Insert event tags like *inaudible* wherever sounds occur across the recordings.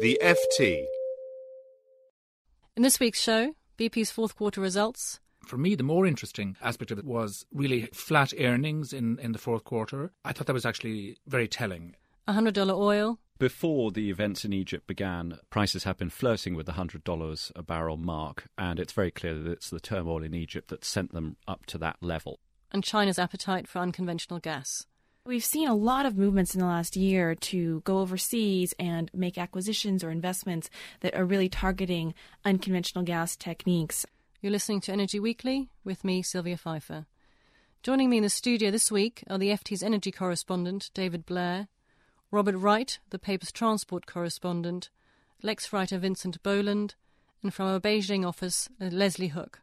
The FT. In this week's show, BP's fourth quarter results. For me, the more interesting aspect of it was really flat earnings in, in the fourth quarter. I thought that was actually very telling. $100 oil. Before the events in Egypt began, prices have been flirting with the $100 a barrel mark, and it's very clear that it's the turmoil in Egypt that sent them up to that level. And China's appetite for unconventional gas. We've seen a lot of movements in the last year to go overseas and make acquisitions or investments that are really targeting unconventional gas techniques. You're listening to Energy Weekly with me, Sylvia Pfeifer. Joining me in the studio this week are the FT's energy correspondent, David Blair, Robert Wright, the paper's transport correspondent, Lex writer Vincent Boland, and from our Beijing office, uh, Leslie Hook.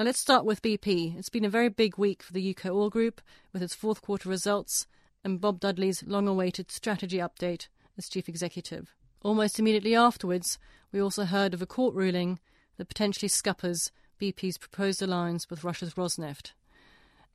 Now let's start with BP. It's been a very big week for the UK Oil Group with its fourth quarter results and Bob Dudley's long awaited strategy update as chief executive. Almost immediately afterwards, we also heard of a court ruling that potentially scuppers BP's proposed alliance with Russia's Rosneft.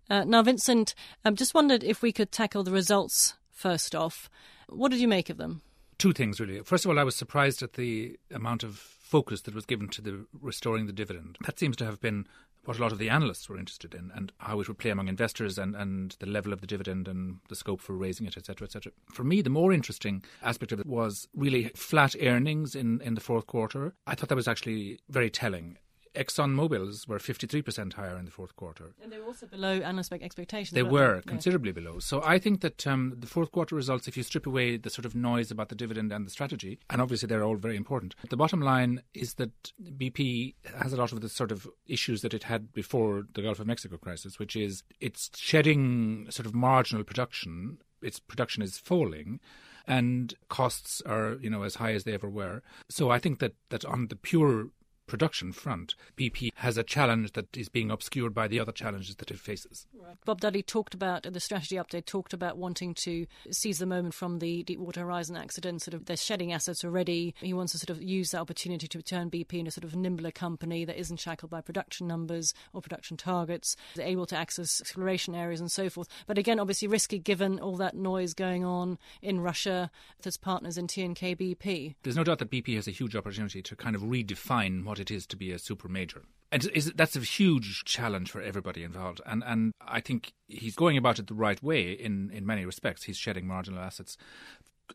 Uh, now, Vincent, I um, just wondered if we could tackle the results first off. What did you make of them? Two things, really. First of all, I was surprised at the amount of focus that was given to the restoring the dividend. That seems to have been what a lot of the analysts were interested in and how it would play among investors and, and the level of the dividend and the scope for raising it, etc., etc. For me, the more interesting aspect of it was really flat earnings in, in the fourth quarter. I thought that was actually very telling. ExxonMobil's were 53% higher in the fourth quarter. And they were also below analyst expectations. They were they? considerably yeah. below. So I think that um, the fourth quarter results, if you strip away the sort of noise about the dividend and the strategy, and obviously they're all very important, the bottom line is that BP has a lot of the sort of issues that it had before the Gulf of Mexico crisis, which is it's shedding sort of marginal production. Its production is falling and costs are you know as high as they ever were. So I think that that on the pure production front, BP has a challenge that is being obscured by the other challenges that it faces. Right. Bob Dudley talked about, in the strategy update talked about wanting to seize the moment from the Deepwater Horizon accident. Sort of they're shedding assets already. He wants to sort of use that opportunity to turn BP into a sort of nimbler company that isn't shackled by production numbers or production targets, able to access exploration areas and so forth. But again, obviously risky given all that noise going on in Russia with its partners in TNK BP. There's no doubt that BP has a huge opportunity to kind of redefine what what it is to be a super major. And is, that's a huge challenge for everybody involved. And, and I think he's going about it the right way in, in many respects. He's shedding marginal assets.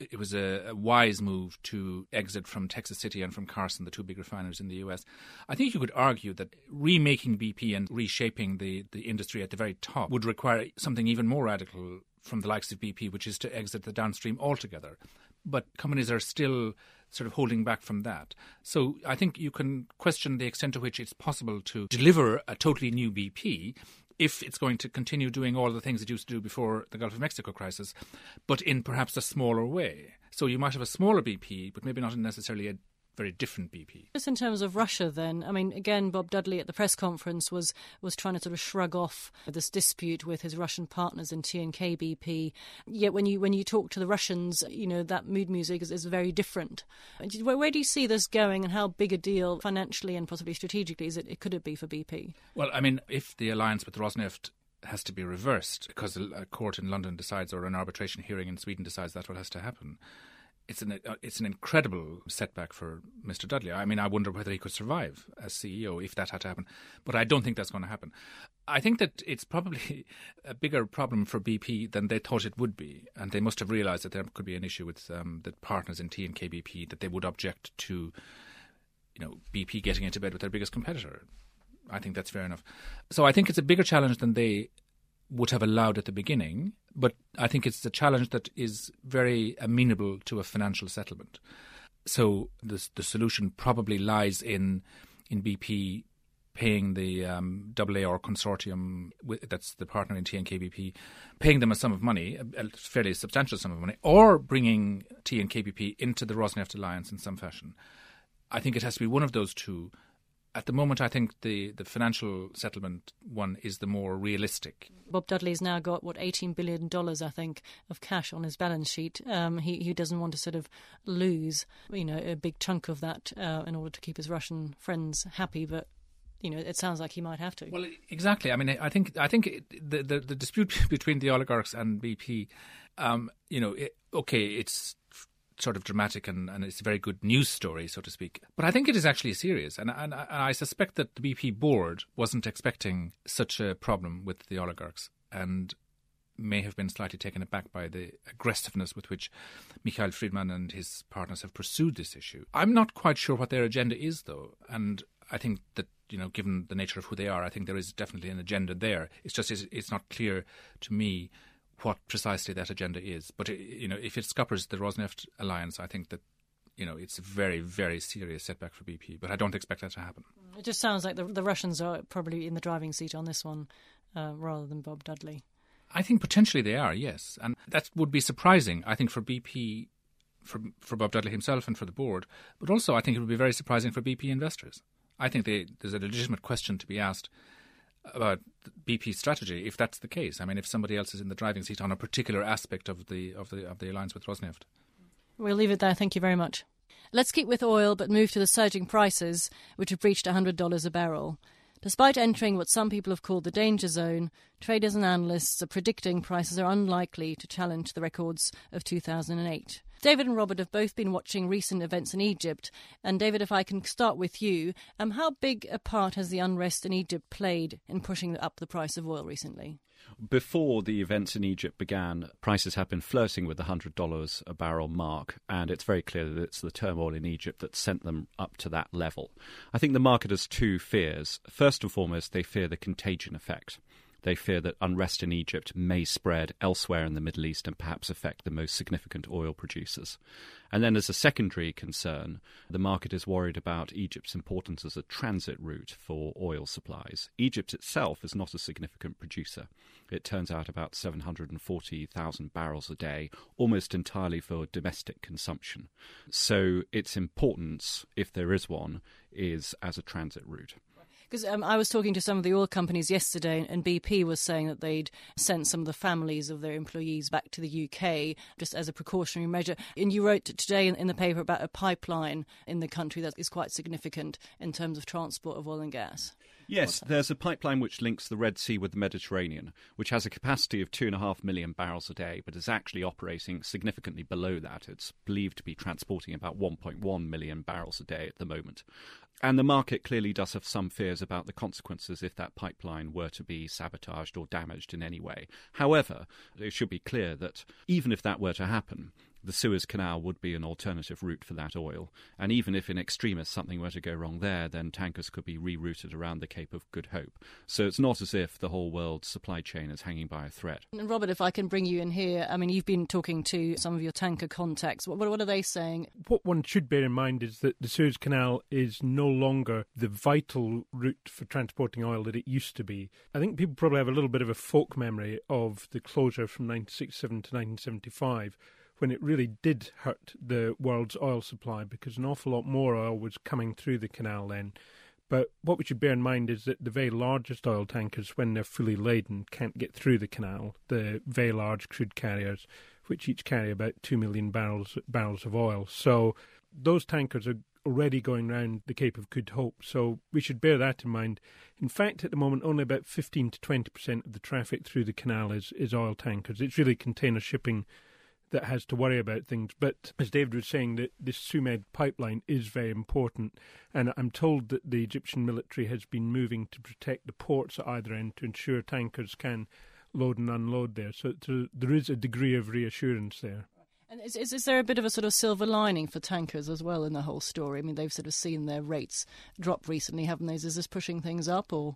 It was a, a, wise move to exit from Texas City and from Carson, the two big refiners in the US. I think you could argue that remaking BP and reshaping the, the industry at the very top would require something even more radical from the likes of BP, which is to exit the downstream altogether. But companies are still sort of holding back from that. So I think you can question the extent to which it's possible to deliver a totally new BP if it's going to continue doing all the things it used to do before the Gulf of Mexico crisis, but in perhaps a smaller way. So you might have a smaller BP, but maybe not necessarily a very different BP. Just in terms of Russia, then, I mean, again, Bob Dudley at the press conference was was trying to sort of shrug off this dispute with his Russian partners in TNK BP. Yet when you when you talk to the Russians, you know that mood music is, is very different. Where, where, do you see this going, and how big a deal financially and possibly strategically is it, it could it be for BP? Well, I mean, if the alliance with Rosneft has to be reversed because a court in London decides or an arbitration hearing in Sweden decides that's what has to happen it's an uh, it's an incredible setback for Mr. Dudley. I mean, I wonder whether he could survive as CEO if that had to happen, but I don't think that's going to happen. I think that it's probably *laughs* a bigger problem for BP than they thought it would be, and they must have realised that there could be an issue with um, the partners in TNK BP that they would object to, you know, BP getting into bed with their biggest competitor. I think that's fair enough. So I think it's a bigger challenge than they would have allowed at the beginning, but I think it's a challenge that is very amenable to a financial settlement. So the the solution probably lies in in BP paying the um, consortium, that's the partner in TNKBP, paying them a sum of money, a, a fairly substantial sum of money, or bringing TNKBP into the Rosneft alliance in some fashion. I think it has to be one of those two. At the moment, I think the, the financial settlement one is the more realistic. Bob Dudley's now got, what, $18 billion, I think, of cash on his balance sheet. Um, he, he doesn't want to sort of lose, you know, a big chunk of that uh, in order to keep his Russian friends happy, but you know, it sounds like he might have to. Well, exactly. I mean, I think I think the the, the dispute *laughs* between the oligarchs and BP, um, you know, it, okay, it's sort of dramatic and, and it's a very good news story, so to speak. But I think it is actually serious, and, and, and I suspect that the BP board wasn't expecting such a problem with the oligarchs, and may have been slightly taken aback by the aggressiveness with which Mikhail Fridman and his partners have pursued this issue. I'm not quite sure what their agenda is, though, and I think that you know, given the nature of who they are, I think there is definitely an agenda there. It's just it's not clear to me what precisely that agenda is. But you know, if it scuppers the Rosneft alliance, I think that you know it's a very very serious setback for BP. But I don't expect that to happen. It just sounds like the the Russians are probably in the driving seat on this one, uh, rather than Bob Dudley. I think potentially they are, yes, and that would be surprising. I think for BP. For, for Bob Dudley himself and for the board, but also I think it would be very surprising for BP investors. I think they, there's a legitimate question to be asked about BP's strategy if that's the case. I mean, if somebody else is in the driving seat on a particular aspect of the of the of the alliance with Rosneft. We'll leave it there. Thank you very much. Let's keep with oil, but move to the surging prices, which have reached $100 a barrel. Despite entering what some people have called the danger zone, traders and analysts are predicting prices are unlikely to challenge the records of 2008. David and Robert have both been watching recent events in Egypt. And David, if I can start with you, um, how big a part has the unrest in Egypt played in pushing up the price of oil recently? Before the events in Egypt began, prices have been flirting with the $100 a barrel mark, and it's very clear that it's the turmoil in Egypt that sent them up to that level. I think the market has two fears. First and foremost, they fear the contagion effect. They fear that unrest in Egypt may spread elsewhere in the Middle East and perhaps affect the most significant oil producers. And then, as a secondary concern, the market is worried about Egypt's importance as a transit route for oil supplies. Egypt itself is not a significant producer. It turns out about 740,000 barrels a day, almost entirely for domestic consumption. So, its importance, if there is one, is as a transit route. Because um, I was talking to some of the oil companies yesterday, and BP was saying that they'd sent some of the families of their employees back to the UK just as a precautionary measure. And you wrote today in, in the paper about a pipeline in the country that is quite significant in terms of transport of oil and gas. Yes, there's a pipeline which links the Red Sea with the Mediterranean, which has a capacity of 2.5 million barrels a day, but is actually operating significantly below that. It's believed to be transporting about 1.1 million barrels a day at the moment. And the market clearly does have some fears about the consequences if that pipeline were to be sabotaged or damaged in any way. However, it should be clear that even if that were to happen, the Suez Canal would be an alternative route for that oil. And even if in extremis something were to go wrong there, then tankers could be rerouted around the Cape of Good Hope. So it's not as if the whole world's supply chain is hanging by a thread. And Robert, if I can bring you in here, I mean, you've been talking to some of your tanker contacts. What, what are they saying? What one should bear in mind is that the Suez Canal is no longer the vital route for transporting oil that it used to be. I think people probably have a little bit of a folk memory of the closure from 1967 to 1975 when it really did hurt the world's oil supply because an awful lot more oil was coming through the canal then. But what we should bear in mind is that the very largest oil tankers, when they're fully laden, can't get through the canal. The very large crude carriers, which each carry about two million barrels barrels of oil. So those tankers are already going round the Cape of Good Hope. So we should bear that in mind. In fact, at the moment, only about 15 to 20 percent of the traffic through the canal is, is oil tankers. It's really container shipping that has to worry about things. But as David was saying, that this Sumed pipeline is very important, and I'm told that the Egyptian military has been moving to protect the ports at either end to ensure tankers can load and unload there. So, so there is a degree of reassurance there. And is, is, is there a bit of a sort of silver lining for tankers as well in the whole story? I mean, they've sort of seen their rates drop recently, haven't they? Is this pushing things up or?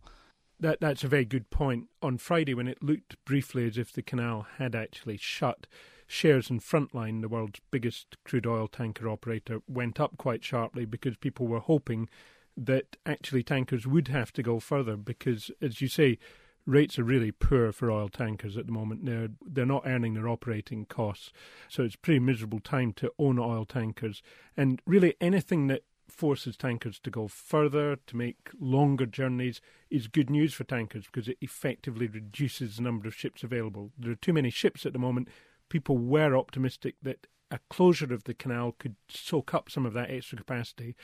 That that's a very good point. On Friday, when it looked briefly as if the canal had actually shut, shares in Frontline, the world's biggest crude oil tanker operator, went up quite sharply because people were hoping that actually tankers would have to go further because, as you say, rates are really poor for oil tankers at the moment. They're they're not earning their operating costs, so it's a pretty miserable time to own oil tankers. And really, anything that forces tankers to go further, to make longer journeys, is good news for tankers because it effectively reduces the number of ships available. There are too many ships at the moment. People were optimistic that a closure of the canal could soak up some of that extra capacity.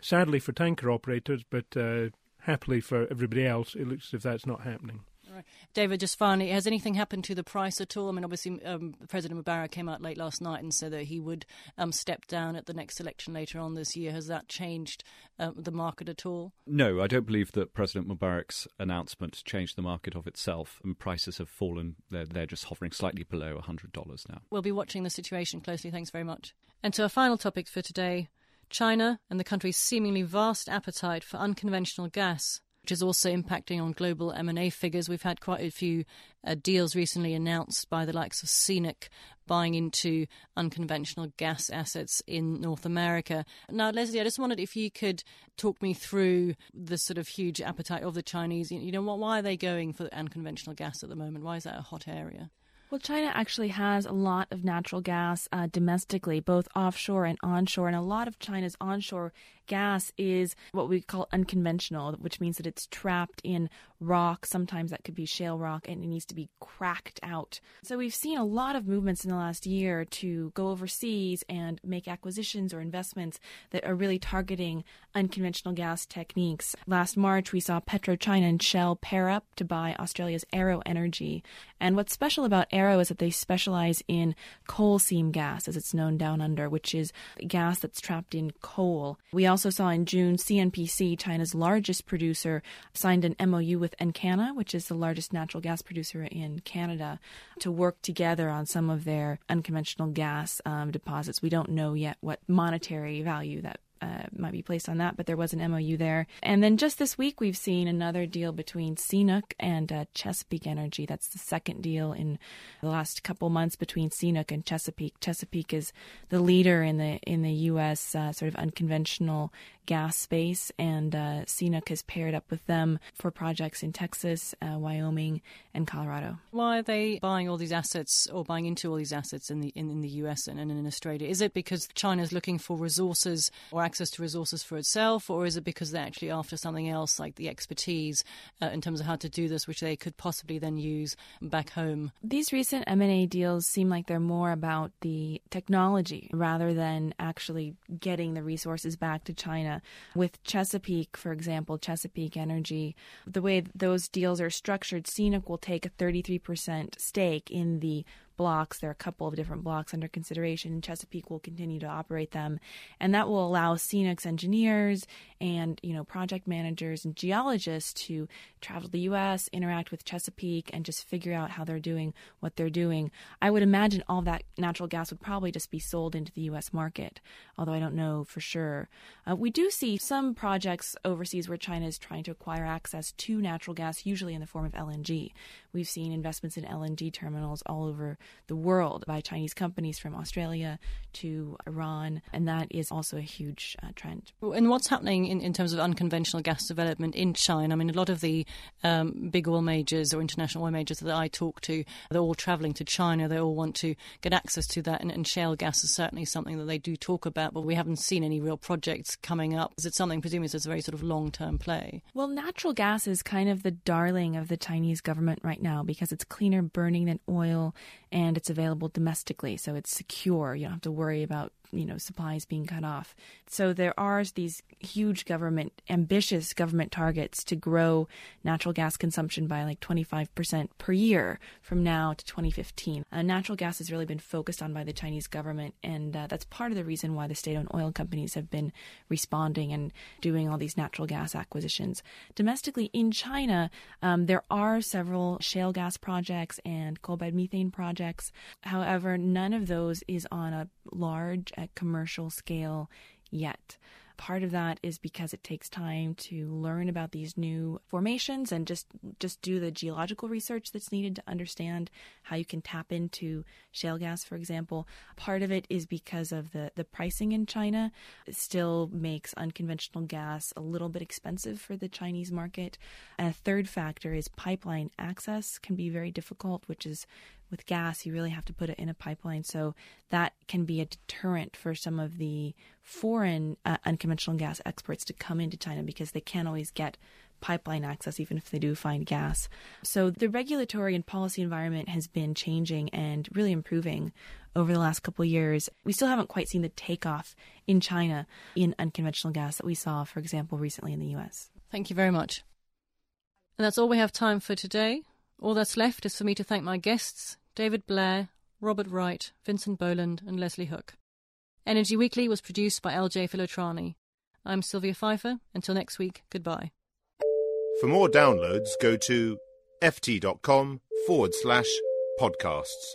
Sadly for tanker operators, but uh, happily for everybody else, it looks as if that's not happening. Right. David, just finally, has anything happened to the price at all? I mean, obviously, um, President Mubarak came out late last night and said that he would um, step down at the next election later on this year. Has that changed um, the market at all? No, I don't believe that President Mubarak's announcement changed the market of itself, and prices have fallen. They're, they're just hovering slightly below $100 now. We'll be watching the situation closely. Thanks very much. And to our final topic for today China and the country's seemingly vast appetite for unconventional gas which is also impacting on global M&A figures. We've had quite a few uh, deals recently announced by the likes of CNOOC buying into unconventional gas assets in North America. Now, Leslie, I just wondered if you could talk me through the sort of huge appetite of the Chinese. You know, why are they going for unconventional gas at the moment? Why is that a hot area? Well, China actually has a lot of natural gas uh, domestically, both offshore and onshore, and a lot of China's onshore gas is what we call unconventional, which means that it's trapped in rock. Sometimes that could be shale rock and it needs to be cracked out. So we've seen a lot of movements in the last year to go overseas and make acquisitions or investments that are really targeting unconventional gas techniques. Last March, we saw PetroChina and Shell pair up to buy Australia's Arrow Energy. And what's special about Arrow is that they specialize in coal seam gas, as it's known down under, which is gas that's trapped in coal. We also also saw in June CNPC, China's largest producer, signed an MOU with Encana, which is the largest natural gas producer in Canada, to work together on some of their unconventional gas um, deposits. We don't know yet what monetary value that uh, might be placed on that, but there was an MOU there. And then just this week, we've seen another deal between CNOOC and uh, Chesapeake Energy. That's the second deal in the last couple months between CNOOC and Chesapeake. Chesapeake is the leader in the in the U.S. Uh, sort of unconventional gas space, and uh, CNOOC has paired up with them for projects in Texas, uh, Wyoming, and Colorado. Why are they buying all these assets or buying into all these assets in the in, in the US and, and in Australia? Is it because China is looking for resources or access to resources for itself, or is it because they're actually after something else like the expertise uh, in terms of how to do this, which they could possibly then use back home? These recent M&A deals seem like they're more about the technology rather than actually getting the resources back to China. With Chesapeake, for example, Chesapeake Energy, the way those deals are structured, CNOOC will take a 33% stake in the blocks. There are a couple of different blocks under consideration. Chesapeake will continue to operate them, and that will allow CNOOC's engineers and you know project managers and geologists to travel to the U.S., interact with Chesapeake, and just figure out how they're doing what they're doing. I would imagine all that natural gas would probably just be sold into the U.S. market, although I don't know for sure. Uh, we do see some projects overseas where China is trying to acquire access to natural gas, usually in the form of LNG. We've seen investments in LNG terminals all over the world by Chinese companies from Australia to Iran, and that is also a huge uh, trend. And what's happening in, in terms of unconventional gas development in China? I mean, a lot of the um, big oil majors or international oil majors that I talk to, they're all traveling to China. They all want to get access to that, and, and shale gas is certainly something that they do talk about, but we haven't seen any real projects coming up. Is it something, presumably, it's a very sort of long term play? Well, natural gas is kind of the darling of the Chinese government right now because it's cleaner burning than oil and it's available domestically, so it's secure. You don't have to worry about you know supplies being cut off. So there are these huge government ambitious government targets to grow natural gas consumption by like 25% per year from now to 2015. Uh, natural gas has really been focused on by the Chinese government and uh, that's part of the reason why the state-owned oil companies have been responding and doing all these natural gas acquisitions. Domestically in China, um, there are several shale gas projects and coal bed methane projects. However, none of those is on a large at commercial scale yet. Part of that is because it takes time to learn about these new formations and just just do the geological research that's needed to understand how you can tap into shale gas, for example. Part of it is because of the the pricing in China. It still makes unconventional gas a little bit expensive for the Chinese market. And a third factor is pipeline access can be very difficult, which is with gas, you really have to put it in a pipeline. So that can be a deterrent for some of the foreign uh, unconventional gas exports to come into China because they can't always get pipeline access, even if they do find gas. So the regulatory and policy environment has been changing and really improving over the last couple of years. We still haven't quite seen the takeoff in China in unconventional gas that we saw, for example, recently in the US. Thank you very much. And that's all we have time for today. All that's left is for me to thank my guests, David Blair, Robert Wright, Vincent Boland, and Leslie Hook. Energy Weekly was produced by LJ Filotrani. I'm Sylvia Pfeifer. Until next week, goodbye. For more downloads, go to ft.com forward slash podcasts.